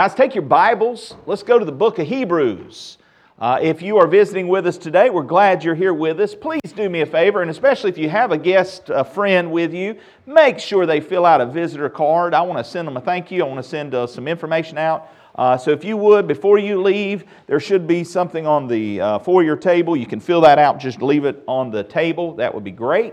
Guys, take your Bibles. Let's go to the book of Hebrews. Uh, if you are visiting with us today, we're glad you're here with us. Please do me a favor, and especially if you have a guest, a friend with you, make sure they fill out a visitor card. I want to send them a thank you. I want to send uh, some information out. Uh, so if you would, before you leave, there should be something on the uh, foyer table. You can fill that out, just leave it on the table. That would be great.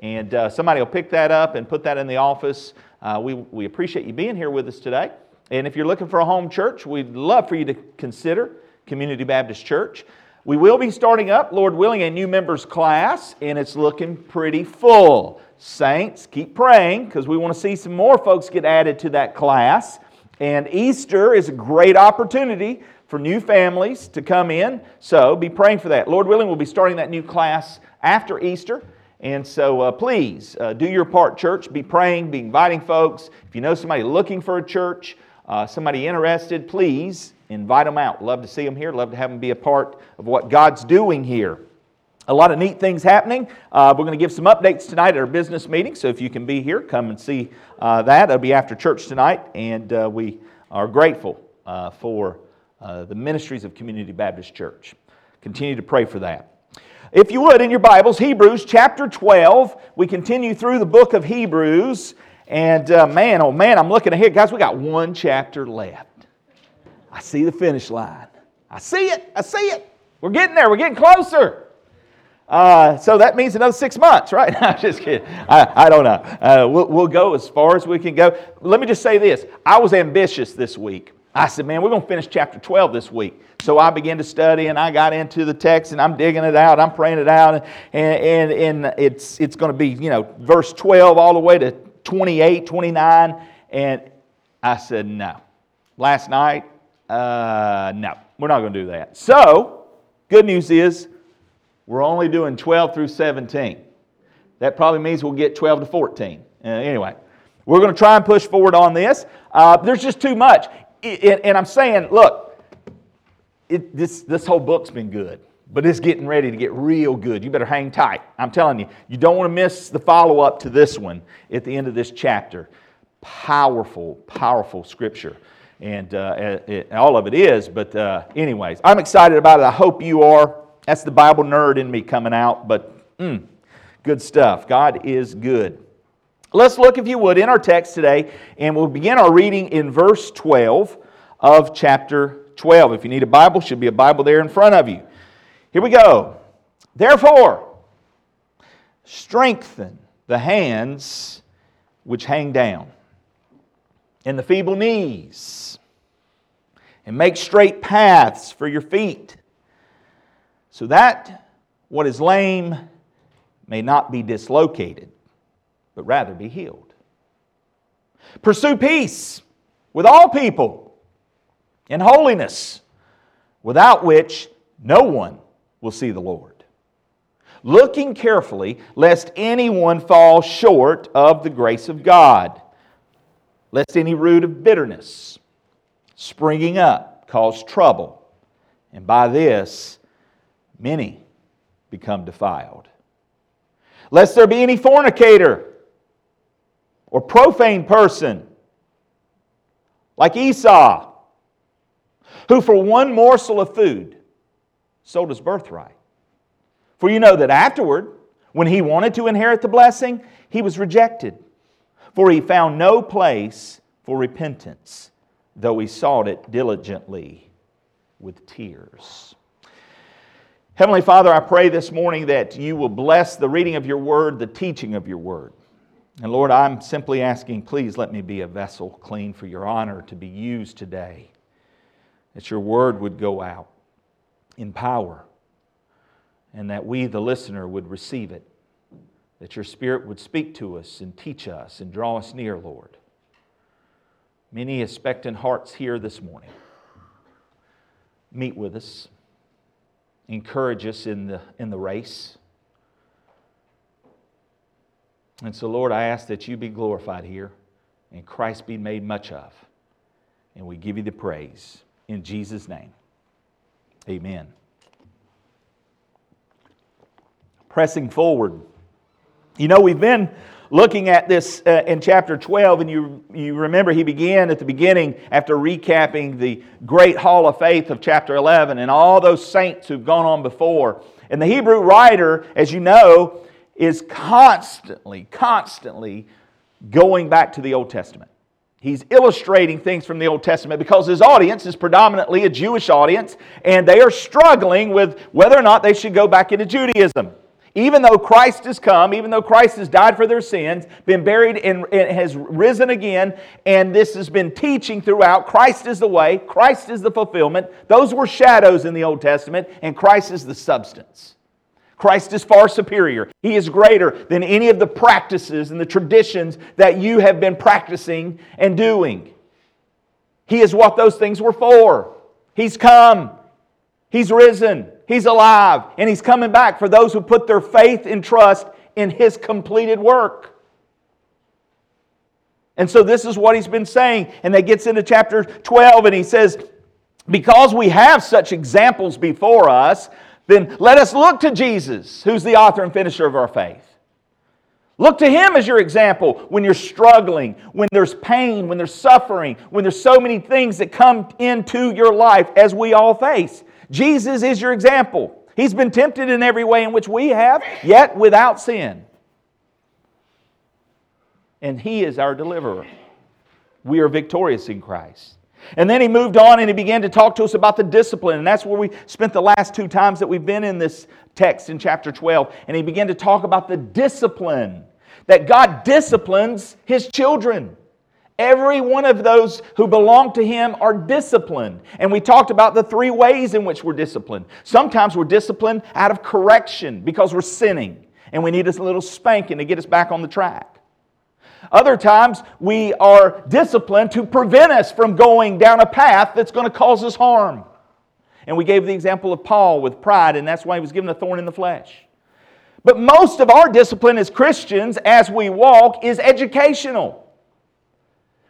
And uh, somebody will pick that up and put that in the office. Uh, we, we appreciate you being here with us today. And if you're looking for a home church, we'd love for you to consider Community Baptist Church. We will be starting up, Lord willing, a new members class, and it's looking pretty full. Saints, keep praying because we want to see some more folks get added to that class. And Easter is a great opportunity for new families to come in, so be praying for that. Lord willing, we'll be starting that new class after Easter. And so uh, please uh, do your part, church. Be praying, be inviting folks. If you know somebody looking for a church, uh, somebody interested, please invite them out. Love to see them here. Love to have them be a part of what God's doing here. A lot of neat things happening. Uh, we're going to give some updates tonight at our business meeting, so if you can be here, come and see uh, that. It'll be after church tonight, and uh, we are grateful uh, for uh, the ministries of Community Baptist Church. Continue to pray for that. If you would, in your Bibles, Hebrews chapter 12, we continue through the book of Hebrews, and uh, man, oh man, I'm looking ahead. Guys, we got one chapter left. I see the finish line. I see it. I see it. We're getting there. We're getting closer. Uh, so that means another six months, right? I'm just kidding. I, I don't know. Uh, we'll, we'll go as far as we can go. Let me just say this I was ambitious this week. I said, man, we're going to finish chapter 12 this week. So I began to study and I got into the text and I'm digging it out. I'm praying it out. And, and, and it's, it's going to be, you know, verse 12 all the way to 28, 29. And I said, no. Last night, uh, no, we're not going to do that. So, good news is we're only doing 12 through 17. That probably means we'll get 12 to 14. Uh, anyway, we're going to try and push forward on this. Uh, there's just too much. It, and I'm saying, look, it, this, this whole book's been good, but it's getting ready to get real good. You better hang tight. I'm telling you, you don't want to miss the follow up to this one at the end of this chapter. Powerful, powerful scripture and uh, it, all of it is. But, uh, anyways, I'm excited about it. I hope you are. That's the Bible nerd in me coming out, but mm, good stuff. God is good. Let's look, if you would, in our text today, and we'll begin our reading in verse 12 of chapter 12. If you need a Bible, should be a Bible there in front of you. Here we go. Therefore, strengthen the hands which hang down and the feeble knees, and make straight paths for your feet, so that what is lame may not be dislocated, but rather be healed. Pursue peace with all people and holiness, without which no one will see the Lord. Looking carefully, lest anyone fall short of the grace of God lest any root of bitterness springing up cause trouble, and by this many become defiled. Lest there be any fornicator or profane person like Esau, who for one morsel of food sold his birthright. For you know that afterward, when he wanted to inherit the blessing, he was rejected for he found no place for repentance, though he sought it diligently with tears. Heavenly Father, I pray this morning that you will bless the reading of your word, the teaching of your word. And Lord, I'm simply asking, please let me be a vessel clean for your honor to be used today, that your word would go out in power, and that we, the listener, would receive it that your Spirit would speak to us and teach us and draw us near, Lord. Many expectant hearts here this morning. Meet with us, encourage us in the, in the race. And so, Lord, I ask that you be glorified here and Christ be made much of. And we give you the praise. In Jesus' name, amen. Pressing forward You know, we've been looking at this uh, in chapter 12, and you, you remember he began at the beginning after recapping the great hall of faith of chapter 11 and all those saints who've gone on before. And the Hebrew writer, as you know, is constantly, constantly going back to the Old Testament. He's illustrating things from the Old Testament because his audience is predominantly a Jewish audience, and they are struggling with whether or not they should go back into Judaism. Even though Christ has come, even though Christ has died for their sins, been buried, and, has risen again, and this has been teaching throughout Christ is the way, Christ is the fulfillment. Those were shadows in the Old Testament, and Christ is the substance. Christ is far superior. He is greater than any of the practices and the traditions that you have been practicing and doing. He is what those things were for. He's come, He's risen, He's alive, and He's coming back for those who put their faith and trust in His completed work. And so this is what he's been saying. And that gets into chapter 12, and he says, Because we have such examples before us, then let us look to Jesus, who's the author and finisher of our faith. Look to Him as your example when you're struggling, when there's pain, when there's suffering, when there's so many things that come into your life as we all face. Jesus is your example. He's been tempted in every way in which we have, yet without sin. And He is our deliverer. We are victorious in Christ. And then he moved on and he began to talk to us about the discipline. And that's where we spent the last two times that we've been in this text in chapter 12. And he began to talk about the discipline that God disciplines his children. Every one of those who belong to Him are disciplined. And we talked about the three ways in which we're disciplined. Sometimes we're disciplined out of correction because we're sinning and we need a little spanking to get us back on the track. Other times, we are disciplined to prevent us from going down a path that's going to cause us harm. And we gave the example of Paul with pride, and that's why he was given a thorn in the flesh. But most of our discipline as Christians, as we walk, is educational.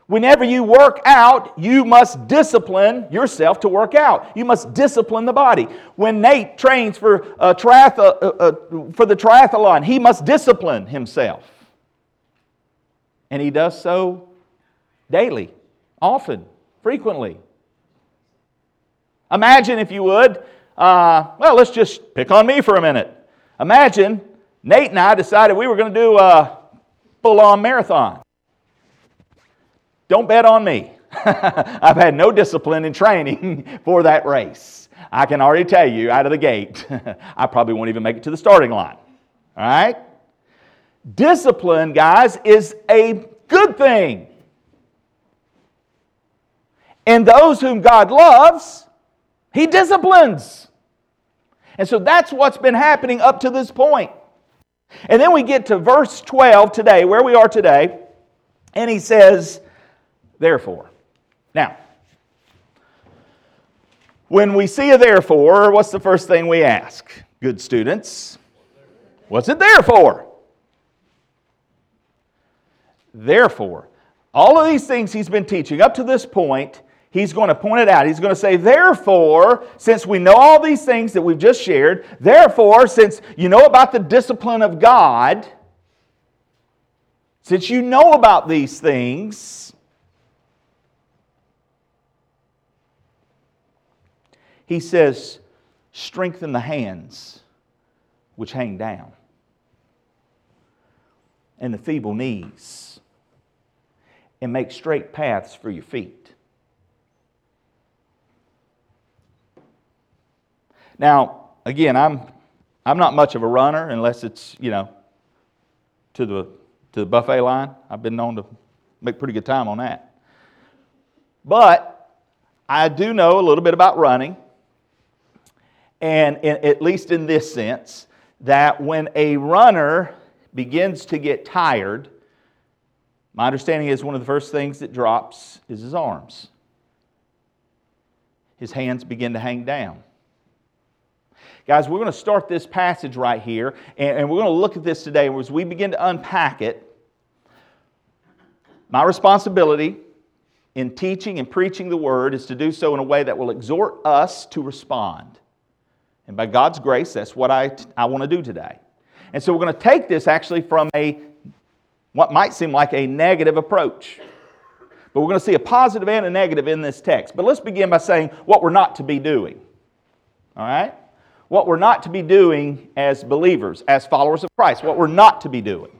Whenever you work out, you must discipline yourself to work out. You must discipline the body. When Nate trains for, a triath- uh, uh, uh for the triathlon, he must discipline himself. And he does so daily, often, frequently. Imagine, if you would, uh, well, let's just pick on me for a minute. Imagine Nate and I decided we were going to do a full on marathon. Don't bet on me. I've had no discipline in training for that race. I can already tell you out of the gate, I probably won't even make it to the starting line. All right? Discipline, guys, is a good thing. And those whom God loves, He disciplines. And so that's what's been happening up to this point. And then we get to verse 12 today, where we are today, and he says, Therefore. Now, when we see a therefore, what's the first thing we ask? Good students, what's it there for? Therefore, all of these things he's been teaching up to this point, he's going to point it out. He's going to say, Therefore, since we know all these things that we've just shared, therefore, since you know about the discipline of God, since you know about these things, he says, Strengthen the hands which hang down and the feeble knees and make straight paths for your feet. Now, again, I'm, I'm not much of a runner unless it's, you know, to the, to the buffet line. I've been known to make pretty good time on that. But I do know a little bit about running, and in, at least in this sense, that when a runner begins to get tired, my understanding is one of the first things that drops is his arms. His hands begin to hang down. Guys, we're going to start this passage right here, and we're going to look at this today. As we begin to unpack it, my responsibility in teaching and preaching the word is to do so in a way that will exhort us to respond. And by God's grace, that's what I, I want to do today. And so we're going to take this actually from a what might seem like a negative approach. But we're going to see a positive and a negative in this text. But let's begin by saying what we're not to be doing. All right? What we're not to be doing as believers, as followers of Christ. What we're not to be doing.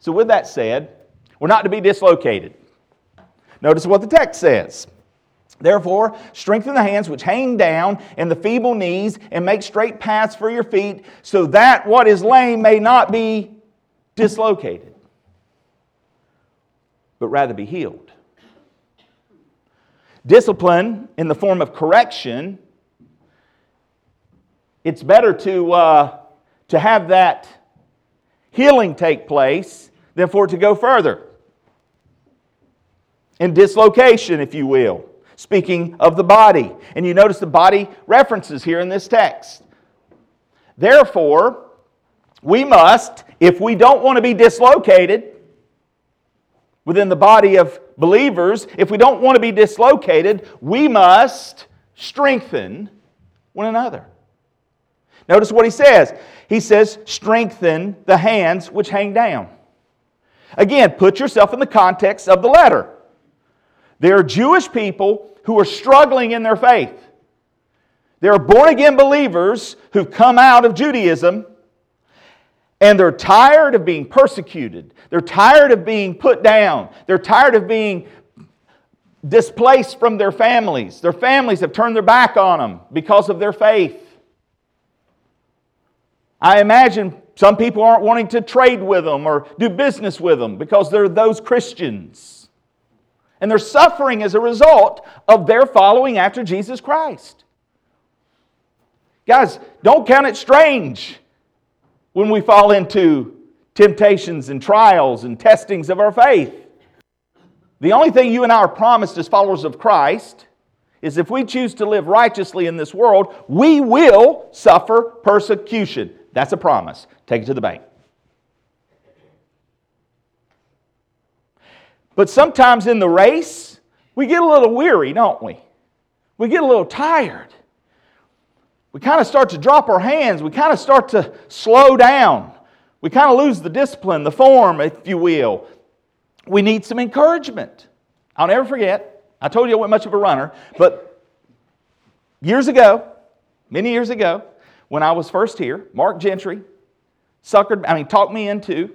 So, with that said, we're not to be dislocated. Notice what the text says. Therefore, strengthen the hands which hang down and the feeble knees, and make straight paths for your feet, so that what is lame may not be dislocated, but rather be healed. Discipline in the form of correction, it's better to, uh, to have that healing take place than for it to go further. In dislocation, if you will speaking of the body. And you notice the body references here in this text. Therefore, we must, if we don't want to be dislocated within the body of believers, if we don't want to be dislocated, we must strengthen one another. Notice what he says. He says, strengthen the hands which hang down. Again, put yourself in the context of the letter. There are Jewish people who are struggling in their faith. There are born again believers who've come out of Judaism and they're tired of being persecuted. They're tired of being put down. They're tired of being displaced from their families. Their families have turned their back on them because of their faith. I imagine some people aren't wanting to trade with them or do business with them because they're those Christians. And they're suffering as a result of their following after Jesus Christ. Guys, don't count it strange when we fall into temptations and trials and testings of our faith. The only thing you and I are promised as followers of Christ is if we choose to live righteously in this world, we will suffer persecution. That's a promise. Take it to the bank. But sometimes in the race, we get a little weary, don't we? We get a little tired. We kind of start to drop our hands. We kind of start to slow down. We kind of lose the discipline, the form, if you will. We need some encouragement. I'll never forget, I told you I wasn't much of a runner, but years ago, many years ago, when I was first here, Mark Gentry suckered, I mean, talked me into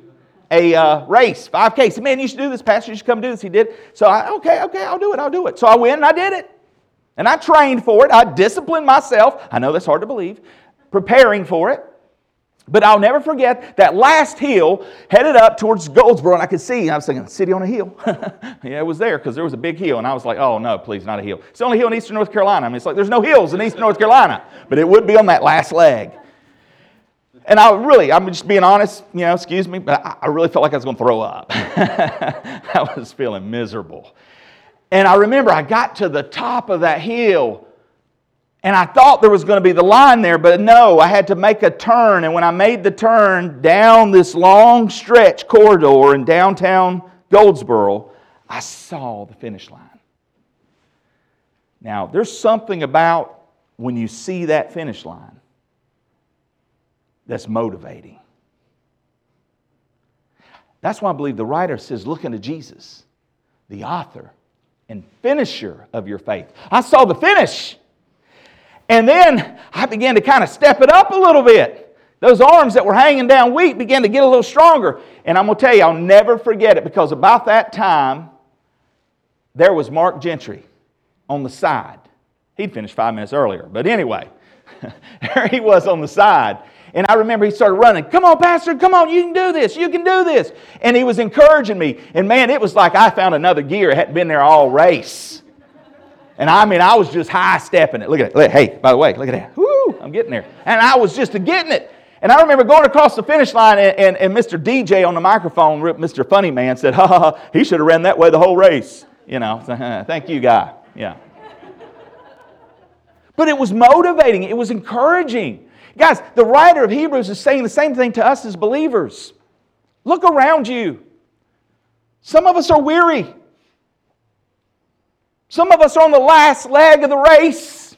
a uh, race, 5K. He said, Man, you should do this, Pastor. You should come do this. He did. So I, okay, okay, I'll do it. I'll do it. So I went and I did it. And I trained for it. I disciplined myself. I know that's hard to believe, preparing for it. But I'll never forget that last hill headed up towards Goldsboro, and I could see, I was thinking, city on a hill. yeah, it was there because there was a big hill, and I was like, oh no, please, not a hill. It's the only hill in eastern North Carolina. I mean, it's like there's no hills in eastern North Carolina, but it would be on that last leg. And I really, I'm just being honest, you know, excuse me, but I, really felt like I was going to throw up. I was feeling miserable. And I remember I got to the top of that hill and I thought there was going to be the line there, but no, I had to make a turn. And when I made the turn down this long stretch corridor in downtown Goldsboro, I saw the finish line. Now, there's something about when you see that finish line that's motivating. That's why I believe the writer says, look into Jesus, the author and finisher of your faith. I saw the finish. And then I began to kind of step it up a little bit. Those arms that were hanging down weak began to get a little stronger. And I'm going to tell you, I'll never forget it because about that time, there was Mark Gentry on the side. He'd finished five minutes earlier. But anyway, there he was on the side. And I remember he started running, Come on, Pastor, come on, you can do this, you can do this. And he was encouraging me. And man, it was like I found another gear. It hadn't been there all race. And I mean, I was just high stepping it. Look at it. Hey, by the way, look at that. Woo, I'm getting there. And I was just getting it. And I remember going across the finish line, and, and, and Mr. DJ on the microphone, Mr. Funny Man, said, Ha ha, ha he should have ran that way the whole race. You know, thank you, guy. Yeah. But it was motivating, it was encouraging. Guys, the writer of Hebrews is saying the same thing to us as believers. Look around you. Some of us are weary. Some of us are on the last leg of the race.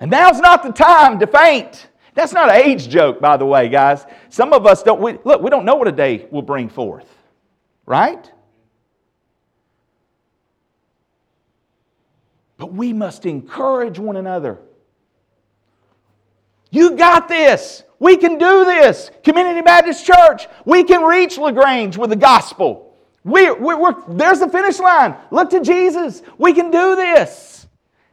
And now's not the time to faint. That's not an age joke, by the way, guys. Some of us don't, we, look, we don't know what a day will bring forth, right? But we must encourage one another. You got this. We can do this. Community Baptist Church, we can reach LaGrange with the gospel. We, we, we're, there's the finish line. Look to Jesus. We can do this.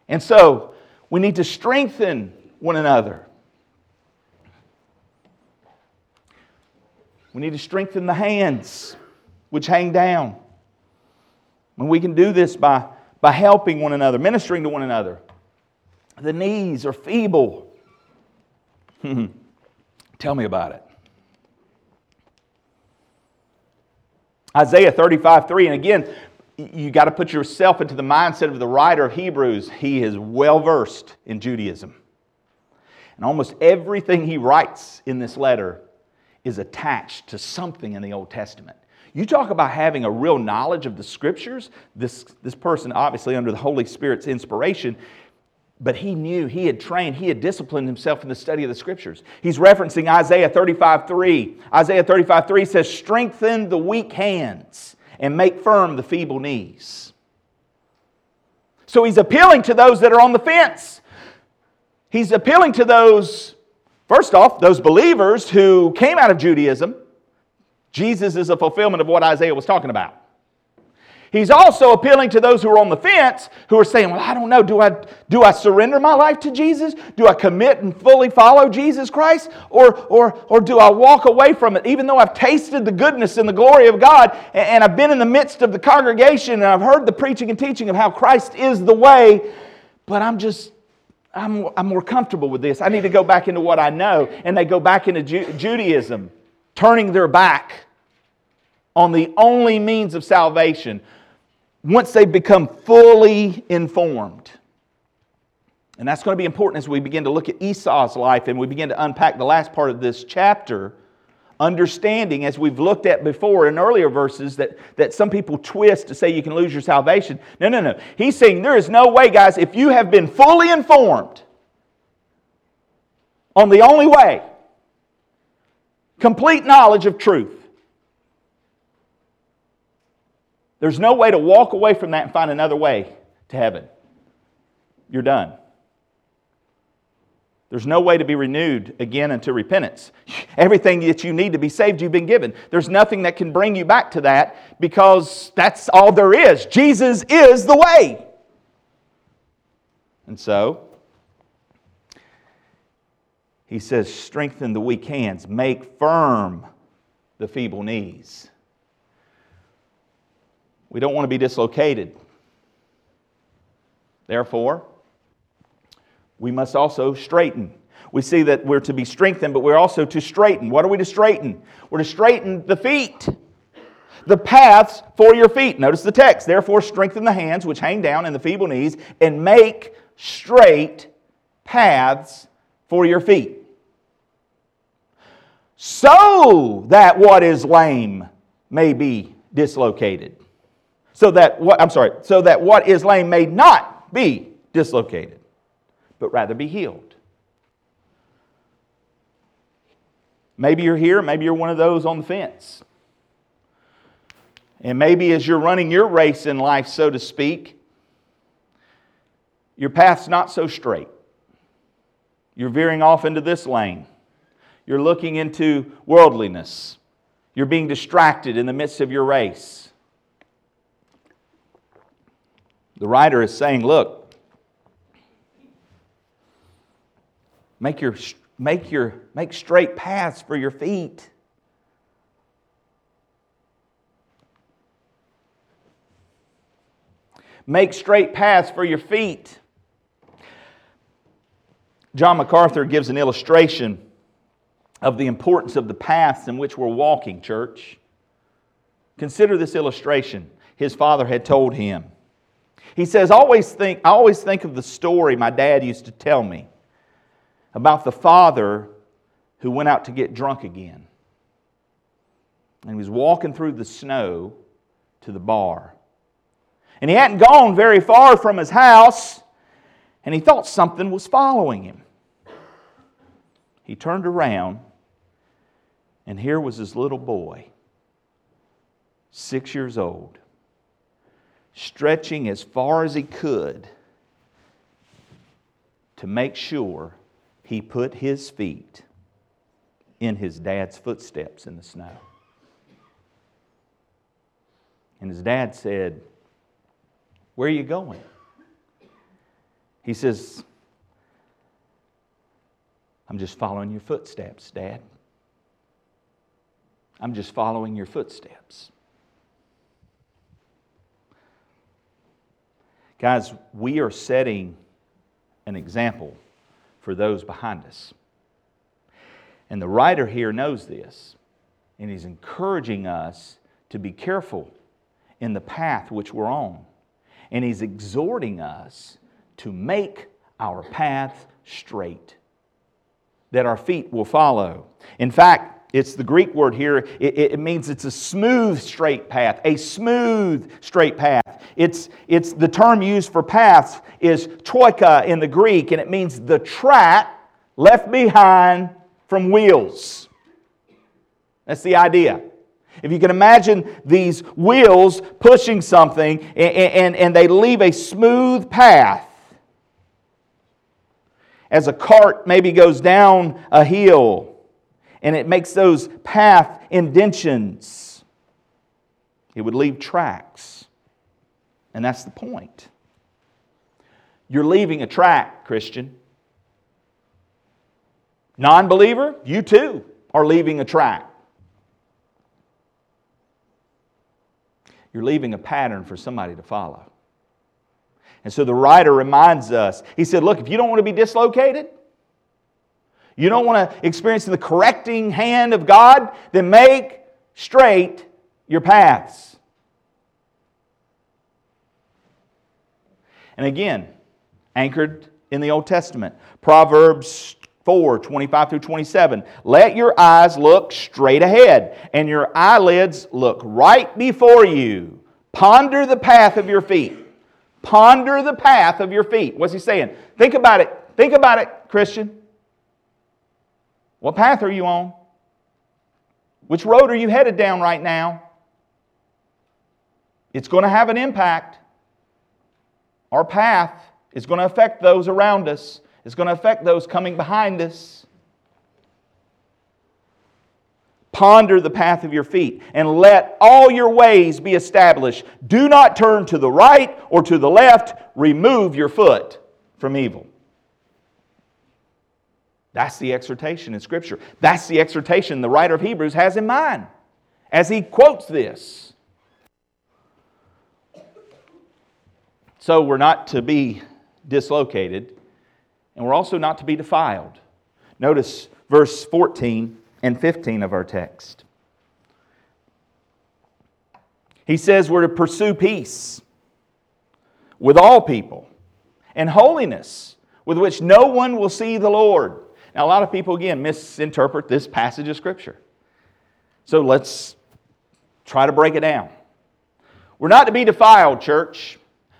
And so, we need to strengthen one another. We need to strengthen the hands which hang down. And we can do this by, by helping one another, ministering to one another. The knees are feeble. Tell me about it. Isaiah 35 3, and again, you got to put yourself into the mindset of the writer of Hebrews. He is well versed in Judaism. And almost everything he writes in this letter is attached to something in the Old Testament. You talk about having a real knowledge of the scriptures. This, this person, obviously, under the Holy Spirit's inspiration, but he knew, he had trained, he had disciplined himself in the study of the scriptures. He's referencing Isaiah 35 3. Isaiah 35 3 says, Strengthen the weak hands and make firm the feeble knees. So he's appealing to those that are on the fence. He's appealing to those, first off, those believers who came out of Judaism. Jesus is a fulfillment of what Isaiah was talking about. He's also appealing to those who are on the fence who are saying, Well, I don't know. Do I, do I surrender my life to Jesus? Do I commit and fully follow Jesus Christ? Or, or, or do I walk away from it, even though I've tasted the goodness and the glory of God and, I've been in the midst of the congregation and I've heard the preaching and teaching of how Christ is the way, but I'm just, I'm, I'm more comfortable with this. I need to go back into what I know. And they go back into Ju- Judaism, turning their back on the only means of salvation once they've become fully informed. And that's going to be important as we begin to look at Esau's life and we begin to unpack the last part of this chapter. Understanding, as we've looked at before in earlier verses, that, that some people twist to say you can lose your salvation. No, no, no. He's saying there is no way, guys, if you have been fully informed on the only way, complete knowledge of truth, There's no way to walk away from that and find another way to heaven. You're done. There's no way to be renewed again unto repentance. Everything that you need to be saved, you've been given. There's nothing that can bring you back to that because that's all there is. Jesus is the way. And so, he says, strengthen the weak hands, make firm the feeble knees. We don't want to be dislocated. Therefore, we must also straighten. We see that we're to be strengthened, but we're also to straighten. What are we to straighten? We're to straighten the feet, the paths for your feet. Notice the text. Therefore, strengthen the hands which hang down and the feeble knees, and make straight paths for your feet. So that what is lame may be dislocated so that what I'm sorry, so that what is lame may not be dislocated, but rather be healed. Maybe you're here, maybe you're one of those on the fence. And maybe as you're running your race in life, so to speak, your path's not so straight. You're veering off into this lane. You're looking into worldliness. You're being distracted in the midst of your race. The writer is saying, look, make your make your make straight paths for your feet. Make straight paths for your feet. John MacArthur gives an illustration of the importance of the paths in which we're walking, church. Consider this illustration his father had told him. He says, always think, I always think of the story my dad used to tell me about the father who went out to get drunk again. And he was walking through the snow to the bar. And he hadn't gone very far from his house, and he thought something was following him. he turned around, and here was his little boy, six years old, stretching as far as he could to make sure he put his feet in his dad's footsteps in the snow. And his dad said, Where are you going? He says, I'm just following your footsteps, Dad. I'm just following your footsteps. Guys, we are setting an example for those behind us. And the writer here knows this, and he's encouraging us to be careful in the path which we're on. And he's exhorting us to make our path straight, that our feet will follow. In fact, it's the Greek word here. It, it, means it's a smooth, straight path. A smooth, straight path. It's, it's the term used for paths is trochia in the Greek, and it means the track left behind from wheels. That's the idea. If you can imagine these wheels pushing something and, and, and they leave a smooth path, as a cart maybe goes down a hill and it makes those path indentions, it would leave tracks. And that's the point. You're leaving a track, Christian. Non believer, you too are leaving a track. You're leaving a pattern for somebody to follow. And so the writer reminds us he said, Look, if you don't want to be dislocated, you don't want to experience the correcting hand of God, then make straight your paths. And again, anchored in the Old Testament, Proverbs 4 25 through 27. Let your eyes look straight ahead, and your eyelids look right before you. Ponder the path of your feet. Ponder the path of your feet. What's he saying? Think about it. Think about it, Christian. What path are you on? Which road are you headed down right now? It's going to have an impact. Our path is going to affect those around us it's going to affect those coming behind us. Ponder the path of your feet and let all your ways be established. Do not turn to the right or to the left. Remove your foot from evil. That's the exhortation in Scripture. That's the exhortation the writer of Hebrews has in mind as he quotes this. So we're not to be dislocated and we're also not to be defiled. Notice verse 14 and 15 of our text. He says we're to pursue peace with all people and holiness with which no one will see the Lord. Now, a lot of people, again, misinterpret this passage of Scripture. So let's try to break it down. We're not to be defiled, church.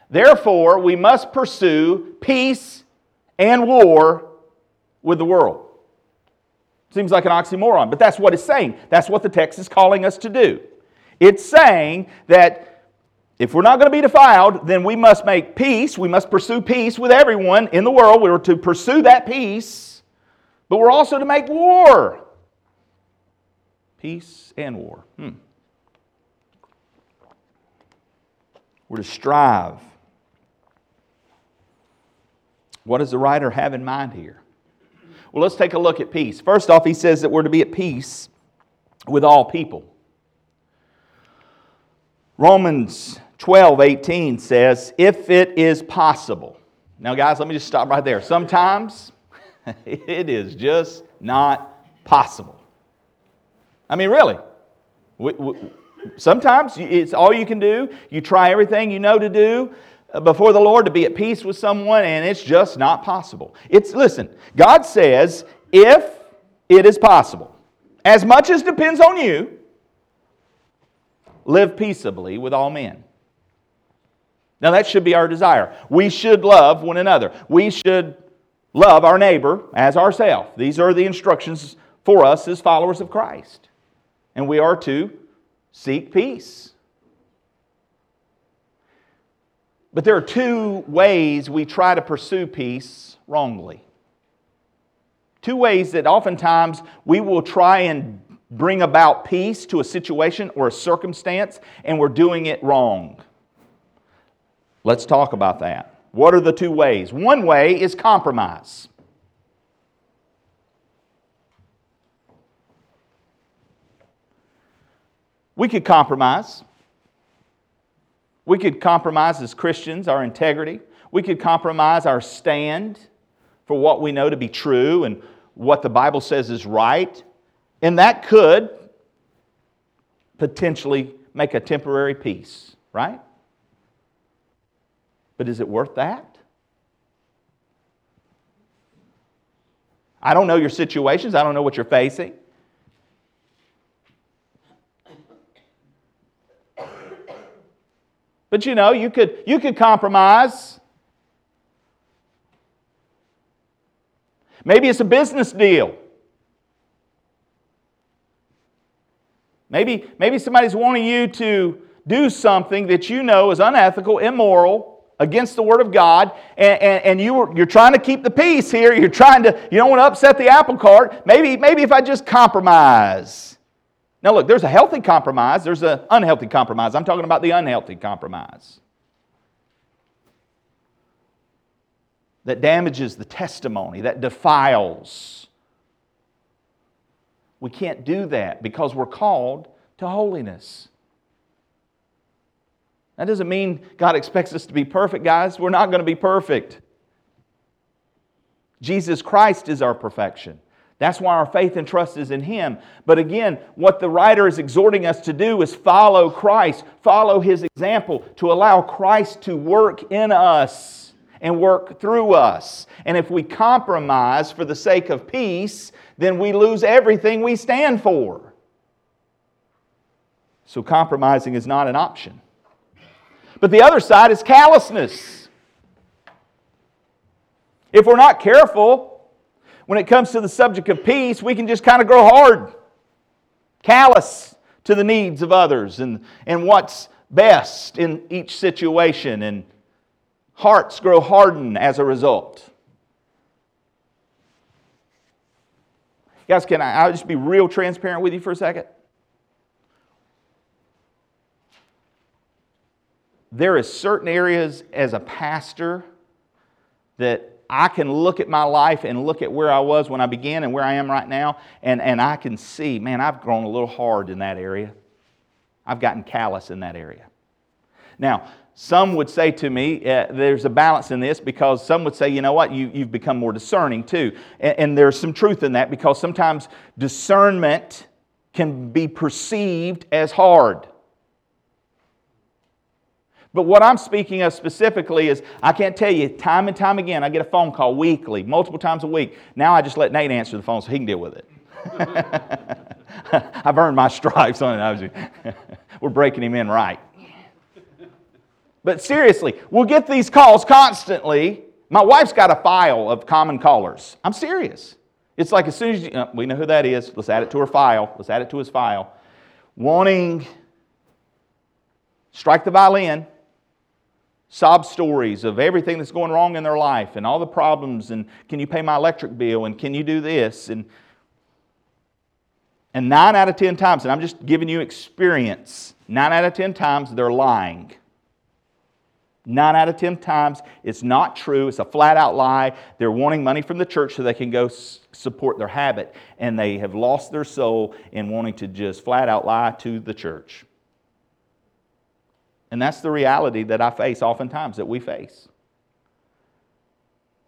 Therefore, we must pursue peace and war with the world. Seems like an oxymoron, but that's what it's saying. That's what the text is calling us to do. It's saying that if we're not going to be defiled, then we must make peace. We must pursue peace with everyone in the world. We're to pursue that peace, but we're also to make war. Peace and war. Hmm. We're to strive what does the writer have in mind here? Well, let's take a look at peace. First off, he says that we're to be at peace with all people. Romans 12, 18 says, if it is possible. Now, guys, let me just stop right there. Sometimes it is just not possible. I mean, really. We, we, sometimes it's all you can do. You try everything you know to do, uh, before the Lord to be at peace with someone, and it's just not possible. It's, listen, God says, if it is possible, as much as depends on you, live peaceably with all men. Now, that should be our desire. We should love one another. We should love our neighbor as ourselves. These are the instructions for us as followers of Christ. And we are to seek peace. But there are two ways we try to pursue peace wrongly. Two ways that oftentimes we will try and bring about peace to a situation or a circumstance, and we're doing it wrong. Let's talk about that. What are the two ways? One way is compromise. We could compromise. We could compromise as Christians our integrity. We could compromise our stand for what we know to be true and what the Bible says is right. And that could potentially make a temporary peace, right? But is it worth that? I don't know your situations, I don't know what you're facing. But you know, you could, you could compromise. Maybe it's a business deal. Maybe, maybe somebody's wanting you to do something that you know is unethical, immoral, against the Word of God, and, and, and you, you're trying to keep the peace here. You're trying to, you don't want to upset the apple cart. Maybe, maybe if I just compromise. Now, look, there's a healthy compromise, there's an unhealthy compromise. I'm talking about the unhealthy compromise that damages the testimony, that defiles. We can't do that because we're called to holiness. That doesn't mean God expects us to be perfect, guys. We're not going to be perfect. Jesus Christ is our perfection. That's why our faith and trust is in Him. But again, what the writer is exhorting us to do is follow Christ, follow His example, to allow Christ to work in us and work through us. And if we compromise for the sake of peace, then we lose everything we stand for. So compromising is not an option. But the other side is callousness. If we're not careful, when it comes to the subject of peace, we can just kind of grow hard, callous to the needs of others and, and what's best in each situation, and hearts grow hardened as a result. Guys, can I I'll just be real transparent with you for a second? There is certain areas as a pastor that I can look at my life and look at where I was when I began and where I am right now, and, and I can see, man, I've grown a little hard in that area. I've gotten callous in that area. Now, some would say to me, uh, there's a balance in this because some would say, you know what, you, you've become more discerning too. And, and there's some truth in that because sometimes discernment can be perceived as hard. But what I'm speaking of specifically is I can't tell you, time and time again, I get a phone call weekly, multiple times a week. Now I just let Nate answer the phone so he can deal with it. I've earned my stripes on it. We're breaking him in right. But seriously, we'll get these calls constantly. My wife's got a file of common callers. I'm serious. It's like as soon as you, uh, we know who that is, let's add it to her file. Let's add it to his file. Wanting, strike the violin, sob stories of everything that's going wrong in their life and all the problems and can you pay my electric bill and can you do this? And and 9 out of 10 times and I'm just giving you experience 9 out of 10 times they're lying. 9 out of 10 times it's not true it's a flat out lie. They're wanting money from the church so they can go support their habit. And they have lost their soul in wanting to just flat out lie to the church and that's the reality that I face oftentimes, that we face.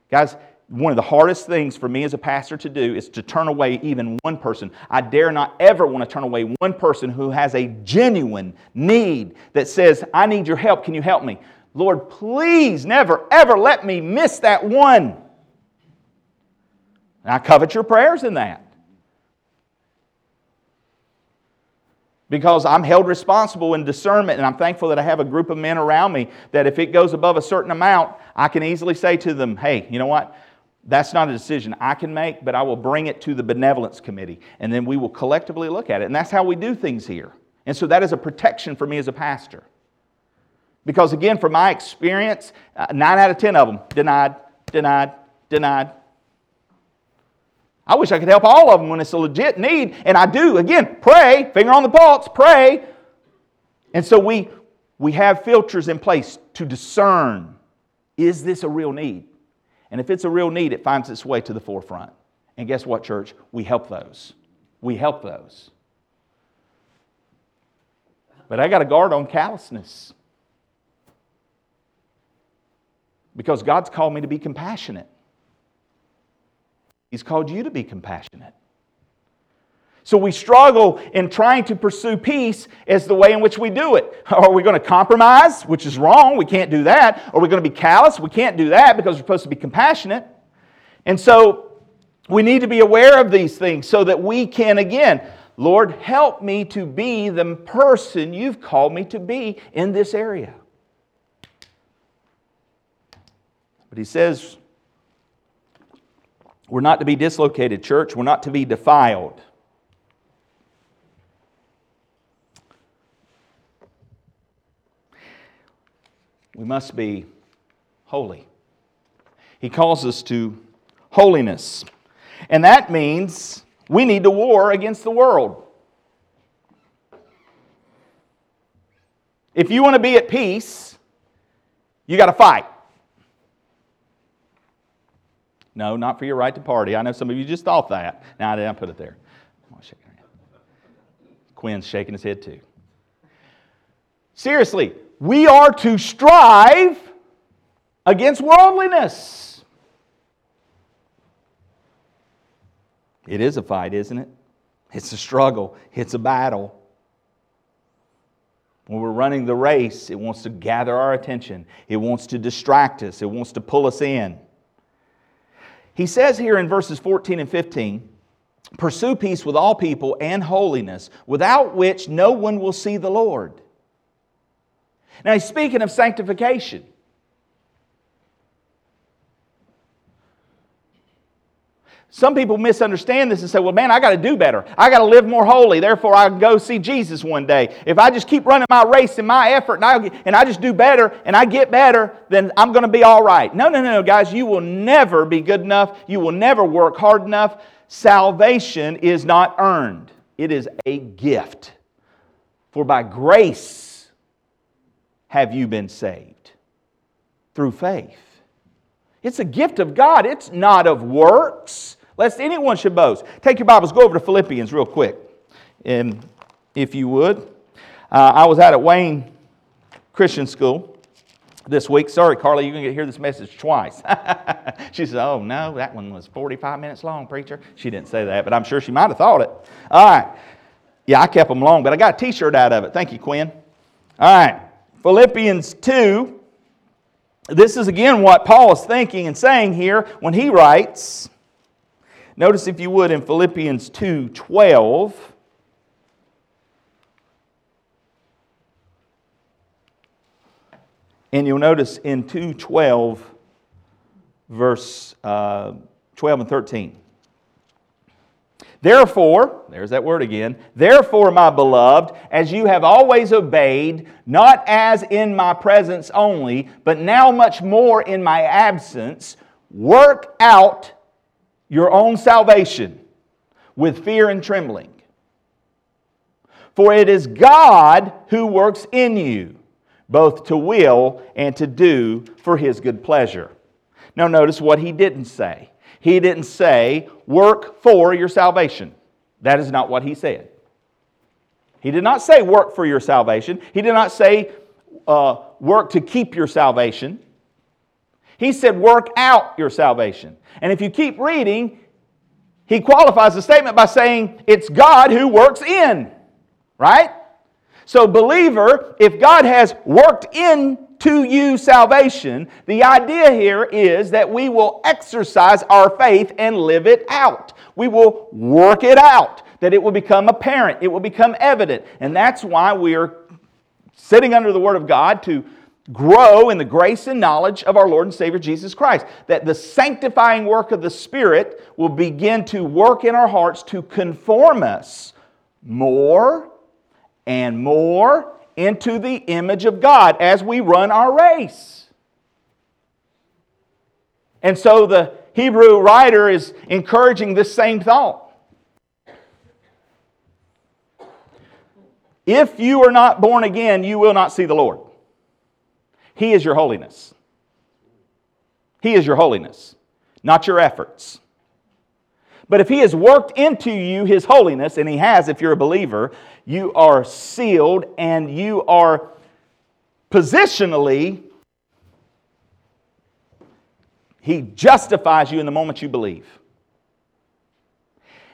Guys, one of the hardest things for me as a pastor to do is to turn away even one person. I dare not ever want to turn away one person who has a genuine need that says, I need your help. Can you help me? Lord, please never, ever let me miss that one. And I covet your prayers in that. Because I'm held responsible in discernment, and I'm thankful that I have a group of men around me that if it goes above a certain amount, I can easily say to them, hey, you know what? That's not a decision I can make, but I will bring it to the benevolence committee, and then we will collectively look at it. And that's how we do things here. And so that is a protection for me as a pastor. Because again, from my experience, uh, nine out of ten of them denied, denied, denied. I wish I could help all of them when it's a legit need, and I do. Again, pray, finger on the pulse, pray. And so we, we have filters in place to discern is this a real need? And if it's a real need, it finds its way to the forefront. And guess what, church? We help those. We help those. But I got to guard on callousness. Because God's called me to be compassionate. He's called you to be compassionate. So we struggle in trying to pursue peace as the way in which we do it. Are we going to compromise, which is wrong? We can't do that. Are we going to be callous? We can't do that because we're supposed to be compassionate. And so we need to be aware of these things so that we can, again, Lord, help me to be the person you've called me to be in this area. But he says, we're not to be dislocated, church. We're not to be defiled. We must be holy. He calls us to holiness. And that means we need to war against the world. If you want to be at peace, you got to fight. No, not for your right to party. I know some of you just thought that. Now I didn't put it there. Quinn's shaking his head too. Seriously, we are to strive against worldliness. It is a fight, isn't it? It's a struggle, it's a battle. When we're running the race, it wants to gather our attention, it wants to distract us, it wants to pull us in. He says here in verses 14 and 15 Pursue peace with all people and holiness, without which no one will see the Lord. Now, he's speaking of sanctification. Some people misunderstand this and say, well, man, I got to do better. I got to live more holy. Therefore, I can go see Jesus one day. If I just keep running my race and my effort and I, and I just do better and I get better, then I'm going to be all right. No, no, no, guys. You will never be good enough. You will never work hard enough. Salvation is not earned, it is a gift. For by grace have you been saved through faith. It's a gift of God, it's not of works lest anyone should boast. Take your Bibles, go over to Philippians real quick, and if you would. Uh, I was out at Wayne Christian School this week. Sorry, Carly, you're going to hear this message twice. she said, Oh, no, that one was 45 minutes long, preacher. She didn't say that, but I'm sure she might have thought it. All right. Yeah, I kept them long, but I got a t shirt out of it. Thank you, Quinn. All right. Philippians 2. This is again what Paul is thinking and saying here when he writes Notice, if you would, in Philippians 2 12. And you'll notice in 212, verse uh, 12 and 13. Therefore, there's that word again. Therefore, my beloved, as you have always obeyed, not as in my presence only, but now much more in my absence, work out your own salvation with fear and trembling. For it is God who works in you, both to will and to do for his good pleasure. Now, notice what he didn't say. He didn't say, work for your salvation. That is not what he said. He did not say, work for your salvation. He did not say, uh, work to keep your salvation. He said, work out your salvation. And if you keep reading, he qualifies the statement by saying, it's God who works in, right? So, believer, if God has worked into you salvation, the idea here is that we will exercise our faith and live it out. We will work it out, that it will become apparent, it will become evident. And that's why we are sitting under the Word of God to grow in the grace and knowledge of our Lord and Savior Jesus Christ. That the sanctifying work of the Spirit will begin to work in our hearts to conform us more and more into the image of God as we run our race. And so the Hebrew writer is encouraging this same thought. If you are not born again, you will not see the Lord. He is your holiness. He is your holiness, not your efforts. But if He has worked into you His holiness, and He has if you're a believer, you are sealed and you are positionally, He justifies you in the moment you believe.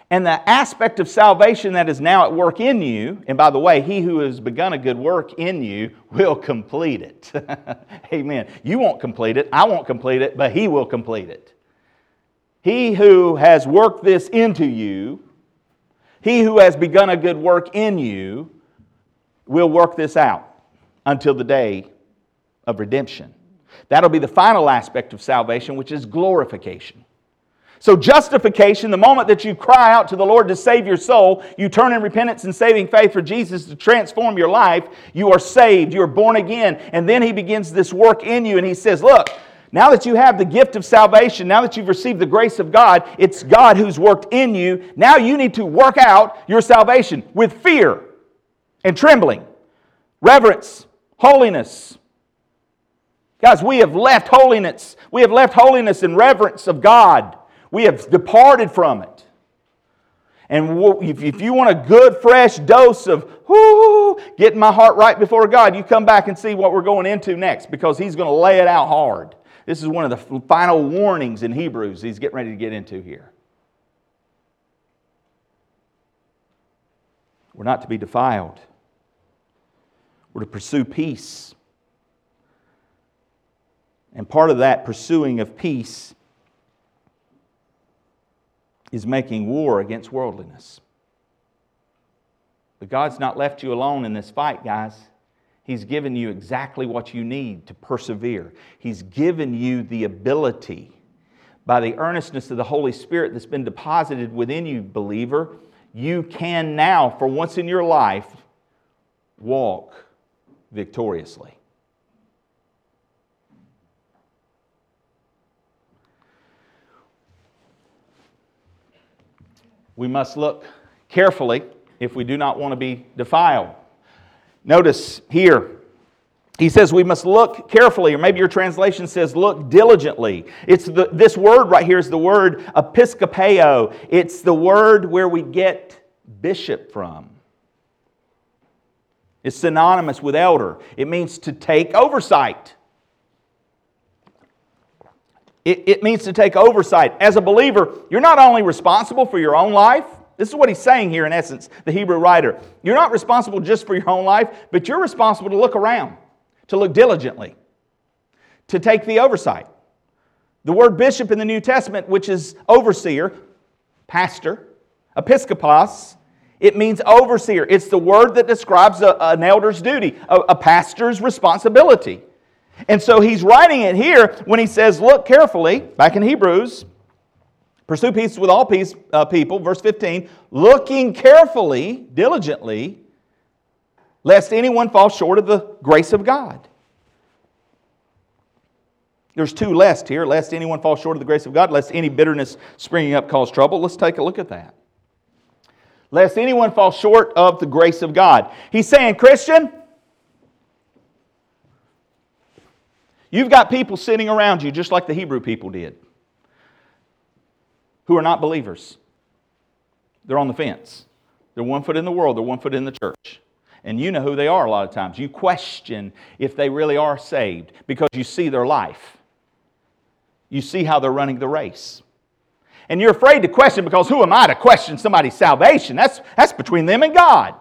And the aspect of salvation that is now at work in you, and by the way, he who has begun a good work in you will complete it. Amen. You won't complete it, I won't complete it, but he will complete it. He who has worked this into you, he who has begun a good work in you, will work this out until the day of redemption. That'll be the final aspect of salvation, which is glorification. So, justification, the moment that you cry out to the Lord to save your soul, you turn in repentance and saving faith for Jesus to transform your life, you are saved, you are born again. And then He begins this work in you, and He says, Look, now that you have the gift of salvation, now that you've received the grace of God, it's God who's worked in you. Now you need to work out your salvation with fear and trembling, reverence, holiness. Guys, we have left holiness. We have left holiness and reverence of God. We have departed from it. And if you want a good, fresh dose of whoo, getting my heart right before God, you come back and see what we're going into next because He's going to lay it out hard. This is one of the final warnings in Hebrews He's getting ready to get into here. We're not to be defiled, we're to pursue peace. And part of that pursuing of peace is making war against worldliness. But God's not left you alone in this fight, guys. He's given you exactly what you need to persevere. He's given you the ability, by the earnestness of the Holy Spirit that's been deposited within you, believer, you can now, for once in your life, walk victoriously. We must look carefully if we do not want to be defiled. Notice here, he says we must look carefully, or maybe your translation says look diligently. It's the, this word right here is the word episkopeo. It's the word where we get bishop from. It's synonymous with elder. It means to take oversight. It, it means to take oversight. As a believer, you're not only responsible for your own life, this is what he's saying here in essence, the Hebrew writer. You're not responsible just for your own life, but you're responsible to look around, to look diligently, to take the oversight. The word bishop in the New Testament, which is overseer, pastor, episkopos, it means overseer. It's the word that describes a, an elder's duty, a, a pastor's responsibility. And so he's writing it here when he says, Look carefully, back in Hebrews, pursue peace with all peace, uh, people, verse 15, looking carefully, diligently, lest anyone fall short of the grace of God. There's two lest here, lest anyone fall short of the grace of God, lest any bitterness springing up cause trouble. Let's take a look at that. Lest anyone fall short of the grace of God. He's saying, Christian, You've got people sitting around you just like the Hebrew people did who are not believers. They're on the fence. They're one foot in the world, they're one foot in the church. And you know who they are a lot of times. You question if they really are saved because you see their life. You see how they're running the race. And you're afraid to question because who am I to question somebody's salvation? That's, that's between them and God.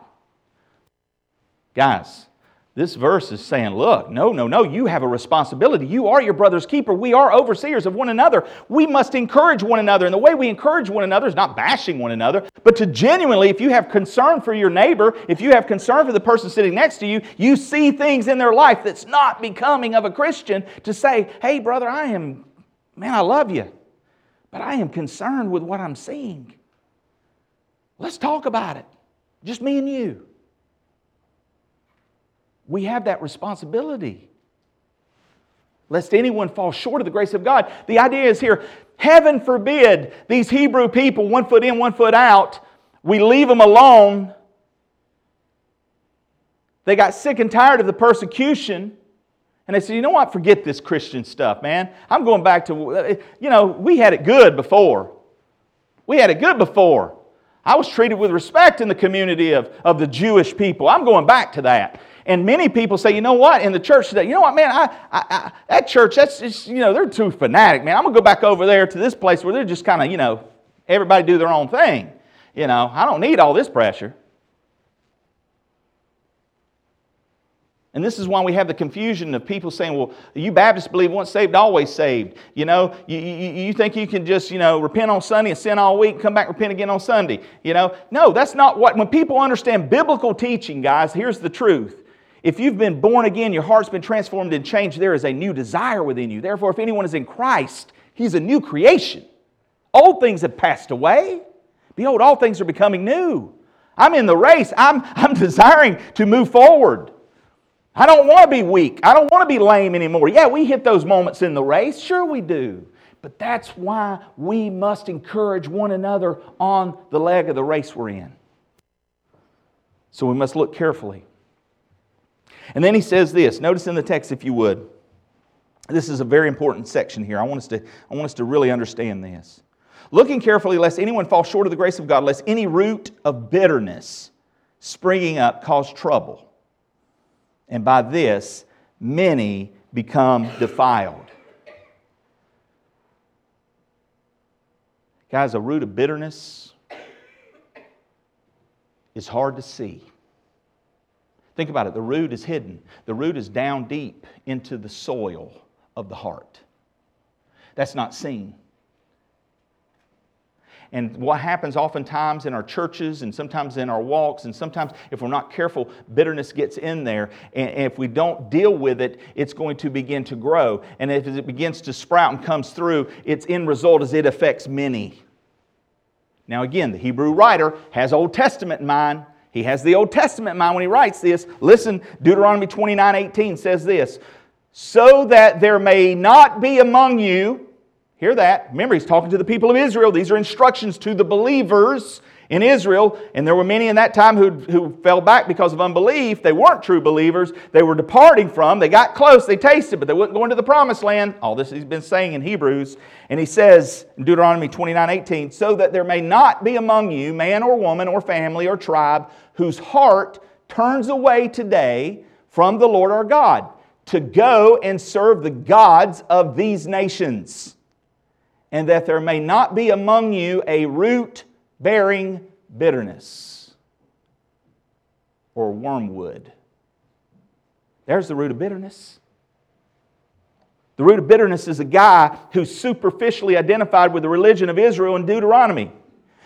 Guys, This verse is saying, look, no, no, no, you have a responsibility. You are your brother's keeper. We are overseers of one another. We must encourage one another. And the way we encourage one another is not bashing one another, but to genuinely, if you have concern for your neighbor, if you have concern for the person sitting next to you, you see things in their life that's not becoming of a Christian, to say, hey, brother, I am, man, I love you, but I am concerned with what I'm seeing. Let's talk about it. Just me and you. We have that responsibility. Lest anyone fall short of the grace of God. The idea is here heaven forbid these Hebrew people, one foot in, one foot out, we leave them alone. They got sick and tired of the persecution. And they said, you know what? Forget this Christian stuff, man. I'm going back to, you know, we had it good before. We had it good before. I was treated with respect in the community of, of the Jewish people. I'm going back to that. And many people say, you know what, in the church today, you know what, man, I, I, I that church, that's just, you know, they're too fanatic, man. I'm going to go back over there to this place where they're just kind of, you know, everybody do their own thing. You know, I don't need all this pressure. And this is why we have the confusion of people saying, well, you Baptists believe once saved, always saved. You know, you, you, you, think you can just, you know, repent on Sunday and sin all week, come back repent again on Sunday. You know, no, that's not what, when people understand biblical teaching, guys, here's the truth. If you've been born again, your heart's been transformed and changed, there is a new desire within you. Therefore, if anyone is in Christ, he's a new creation. Old things have passed away. Behold, all things are becoming new. I'm in the race. I'm, I'm desiring to move forward. I don't want to be weak. I don't want to be lame anymore. Yeah, we hit those moments in the race. Sure, we do. But that's why we must encourage one another on the leg of the race we're in. So we must look carefully. And then he says this notice in the text, if you would. This is a very important section here. I want us to, I want us to really understand this. Looking carefully, lest anyone fall short of the grace of God, lest any root of bitterness springing up cause trouble. And by this, many become defiled. Guys, a root of bitterness is hard to see. Think about it the root is hidden, the root is down deep into the soil of the heart. That's not seen. And what happens oftentimes in our churches and sometimes in our walks, and sometimes if we're not careful, bitterness gets in there. And if we don't deal with it, it's going to begin to grow. And if it begins to sprout and comes through, its end result is it affects many. Now, again, the Hebrew writer has Old Testament in mind. He has the Old Testament in mind when he writes this. Listen, Deuteronomy 29 18 says this So that there may not be among you, hear that. Remember, he's talking to the people of Israel. These are instructions to the believers in Israel, and there were many in that time who, who fell back because of unbelief. They weren't true believers. They were departing from, they got close, they tasted, but they wouldn't go into the promised land. All this he's been saying in Hebrews. And he says in Deuteronomy 29 18, so that there may not be among you man or woman or family or tribe whose heart turns away today from the Lord our God to go and serve the gods of these nations. And that there may not be among you a root bearing bitterness or wormwood. There's the root of bitterness. The root of bitterness is a guy who's superficially identified with the religion of Israel in Deuteronomy,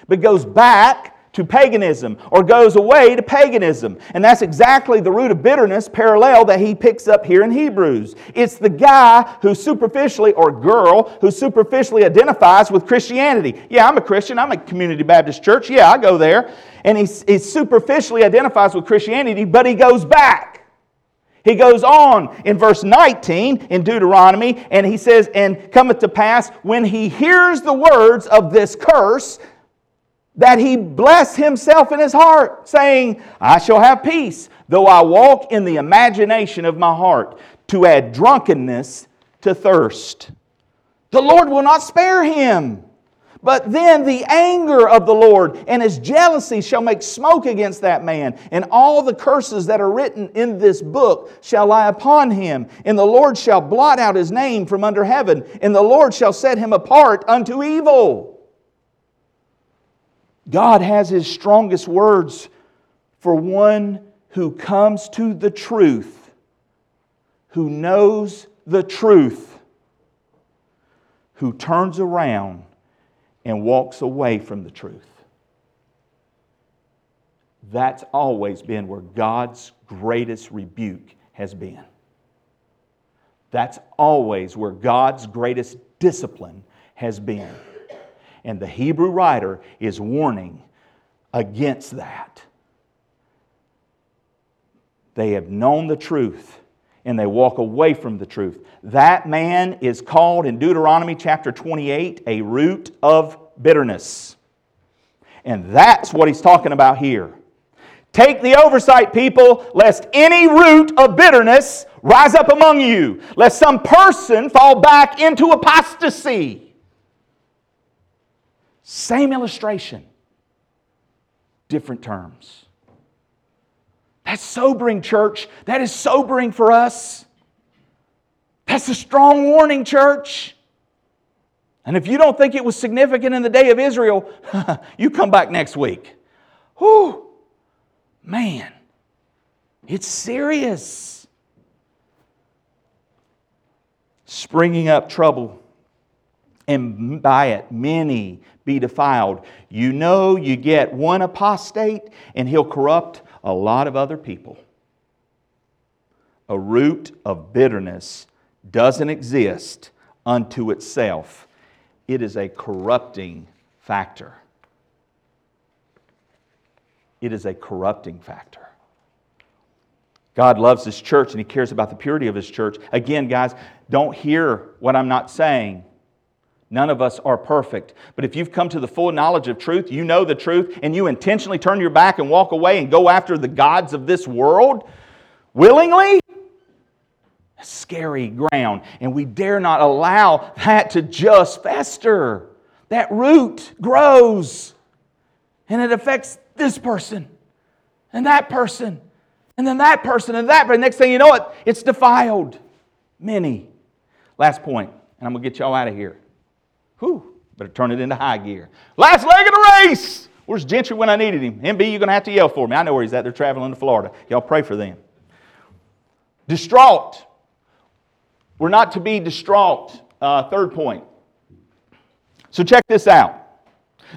but goes back to paganism or goes away to paganism. And that's exactly the root of bitterness parallel that he picks up here in Hebrews. It's the guy who superficially, or girl, who superficially identifies with Christianity. Yeah, I'm a Christian. I'm a community Baptist church. Yeah, I go there. And he, he superficially identifies with Christianity, but he goes back. He goes on in verse 19 in Deuteronomy, and he says, And cometh to pass when he hears the words of this curse, that he bless himself in his heart, saying, I shall have peace, though I walk in the imagination of my heart, to add drunkenness to thirst. The Lord will not spare him. But then the anger of the Lord and his jealousy shall make smoke against that man, and all the curses that are written in this book shall lie upon him. And the Lord shall blot out his name from under heaven, and the Lord shall set him apart unto evil. God has his strongest words for one who comes to the truth who knows the truth, who turns around and walks away from the truth. That's always been where God's greatest rebuke has been. That's always where God's greatest discipline has been. And the Hebrew writer is warning against that. They have known the truth and they walk away from the truth. That man is called in Deuteronomy chapter 28 a root of bitterness. And that's what he's talking about here. Take the oversight, people, lest any root of bitterness rise up among you, lest some person fall back into apostasy. Same illustration, different terms. That's sobering, church. That is sobering for us. That's a strong warning, church. And if you don't think it was significant in the day of Israel, you come back next week. Whew. Man, it's serious. Springing up trouble, and by it many be defiled. You know, you get one apostate, and he'll corrupt a lot of other people. A root of bitterness doesn't exist unto itself, it is a corrupting factor it is a corrupting factor. God loves His church and He cares about the purity of His church. Again, guys, don't hear what I'm not saying. None of us are perfect. But if you've come to the full knowledge of truth, you know the truth, and you intentionally turn your back and walk away and go after the gods of this world willingly, scary ground. And we dare not allow that to just fester. That root grows and it affects this person and that person and then that person and that. But next thing you know it, it's defiled. Many. Last point, and I'm going to get y'all out of here. Whew, better turn it into high gear. Last leg of the race. Where's Gentry when I needed him? MB, you're going to have to yell for me. I know where he's at. They're traveling to Florida. Y'all pray for them. Distraught. We're not to be distraught. Uh, third point. So check this out.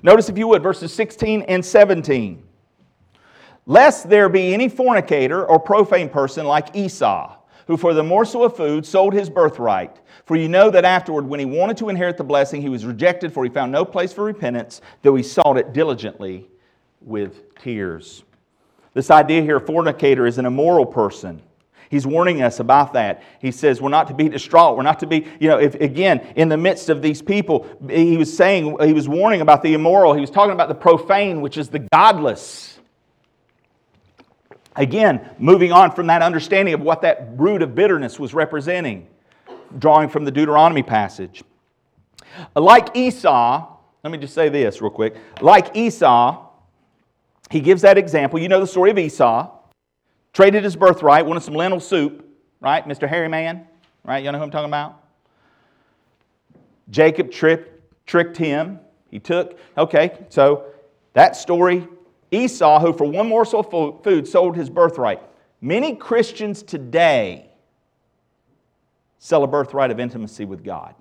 Notice, if you would, verses 16 and 17. Lest there be any fornicator or profane person like Esau, who for the morsel of food sold his birthright. For you know that afterward, when he wanted to inherit the blessing, he was rejected, for he found no place for repentance, though he sought it diligently with tears. This idea here, fornicator, is an immoral person. He's warning us about that. He says we're not to be distraught. We're not to be, you know, if again, in the midst of these people, he was saying, he was warning about the immoral. He was talking about the profane, which is the godless. Again, moving on from that understanding of what that root of bitterness was representing, drawing from the Deuteronomy passage. Like Esau, let me just say this real quick. Like Esau, he gives that example. You know the story of Esau traded his birthright, wanted some lentil soup, right? Mr. Hairy Man, right? You know who I'm talking about? Jacob tricked him. He took, okay, so that story, Esau, who for one morsel of food sold his birthright. Many Christians today sell a birthright of intimacy with God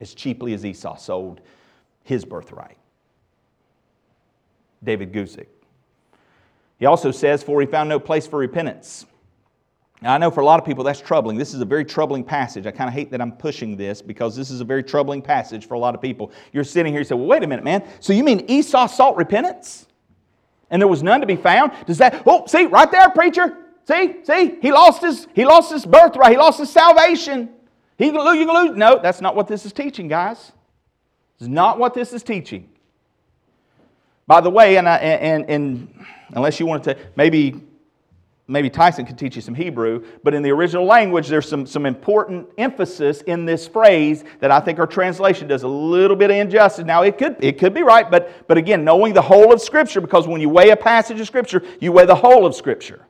as cheaply as Esau sold his birthright. David Guzik. He also says, For he found no place for repentance. Now, I know for a lot of people that's troubling. This is a very troubling passage. I kind of hate that I'm pushing this because this is a very troubling passage for a lot of people. You're sitting here, you say, Well, wait a minute, man. So you mean Esau sought repentance? And there was none to be found? Does that, oh, see, right there, preacher. See, see, he lost his, he lost his birthright, he lost his salvation. He can lose, you can lose. No, that's not what this is teaching, guys. It's not what this is teaching. By the way, and, I, and, and unless you wanted to, maybe, maybe Tyson could teach you some Hebrew, but in the original language, there's some, some important emphasis in this phrase that I think our translation does a little bit of injustice. Now, it could, it could be right, but, but again, knowing the whole of Scripture, because when you weigh a passage of Scripture, you weigh the whole of Scripture.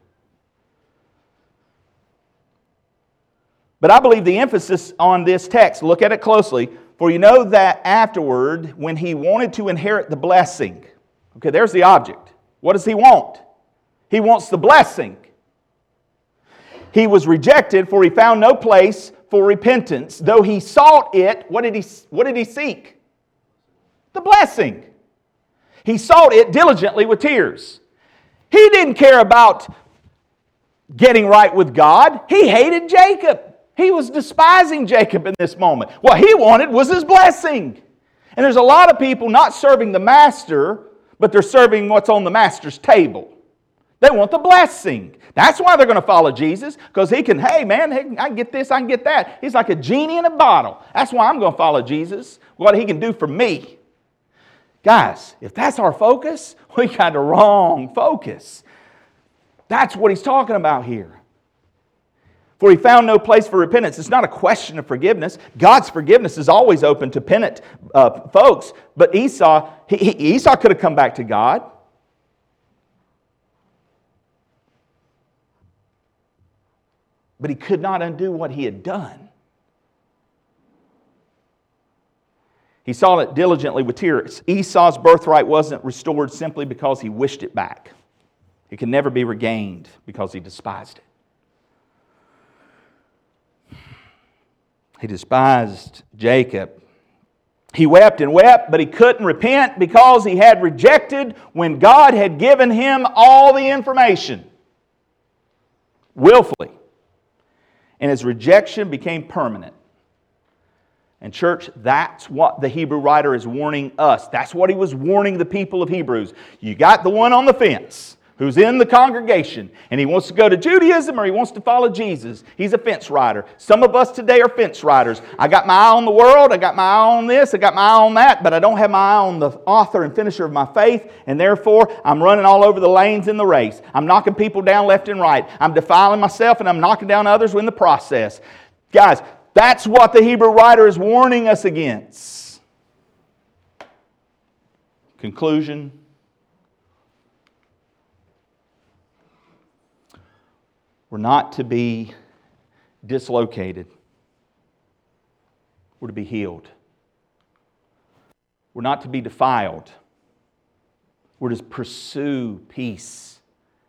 But I believe the emphasis on this text, look at it closely, for you know that afterward, when he wanted to inherit the blessing, okay, there's the object. What does he want? He wants the blessing. He was rejected, for he found no place for repentance. Though he sought it, what did he, what did he seek? The blessing. He sought it diligently with tears. He didn't care about getting right with God. He hated Jacob. He was despising Jacob in this moment. What he wanted was his blessing. And there's a lot of people not serving the master, but they're serving what's on the master's table. They want the blessing. That's why they're going to follow Jesus, because he can, hey man, I can get this, I can get that. He's like a genie in a bottle. That's why I'm going to follow Jesus, what he can do for me. Guys, if that's our focus, we got the wrong focus. That's what he's talking about here. For he found no place for repentance. It's not a question of forgiveness. God's forgiveness is always open to penitent uh, folks. But Esau, he, he, Esau could have come back to God. But he could not undo what he had done. He sought it diligently with tears. Esau's birthright wasn't restored simply because he wished it back. It can never be regained because he despised it. He despised Jacob. He wept and wept, but he couldn't repent because he had rejected when God had given him all the information willfully. And his rejection became permanent. And, church, that's what the Hebrew writer is warning us. That's what he was warning the people of Hebrews. You got the one on the fence who's in the congregation and he wants to go to Judaism or he wants to follow Jesus. He's a fence rider. Some of us today are fence riders. I got my eye on the world, I got my eye on this, I got my eye on that, but I don't have my eye on the author and finisher of my faith, and therefore I'm running all over the lanes in the race. I'm knocking people down left and right. I'm defiling myself and I'm knocking down others in the process. Guys, that's what the Hebrew writer is warning us against. Conclusion We're not to be dislocated, we're to be healed. We're not to be defiled. We're to pursue peace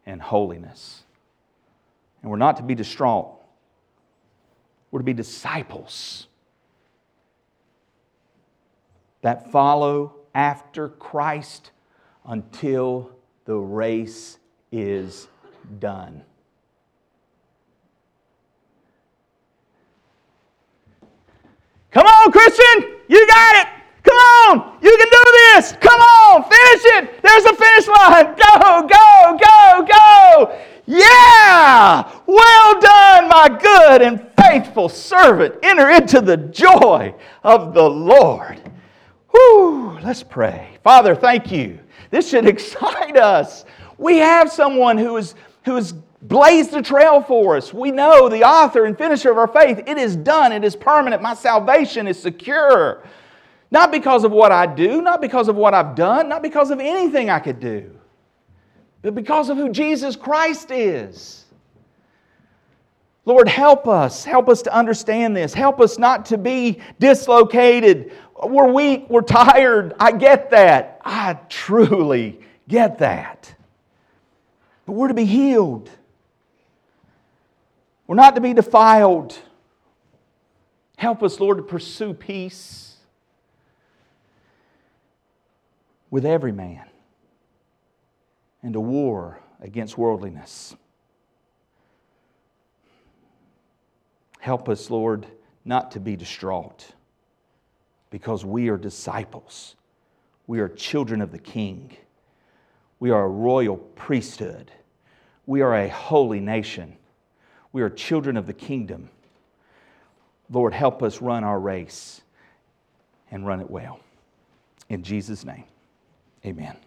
and holiness. And we're not to be distraught. We're to be disciples that follow after Christ until the race is done. Come on, Christian, you got it. Come on, you can do this. Come on, finish it. There's a finish line. Go, go, go, go. Yeah, well done, my good and faithful servant. Enter into the joy of the Lord. Whew, let's pray. Father, thank you. This should excite us. We have someone who is, who is blazed a trail for us. We know the author and finisher of our faith. It is done, it is permanent. My salvation is secure. Not because of what I do, not because of what I've done, not because of anything I could do, but because of who Jesus Christ is. Lord, help us. Help us to understand this. Help us not to be dislocated. We're weak. We're tired. I get that. I truly get that. But we're to be healed. We're not to be defiled. Help us, Lord, to pursue peace with every man and a war against worldliness. Help us, Lord, not to be distraught because we are disciples. We are children of the King. We are a royal priesthood. We are a holy nation. We are children of the kingdom. Lord, help us run our race and run it well. In Jesus' name, amen.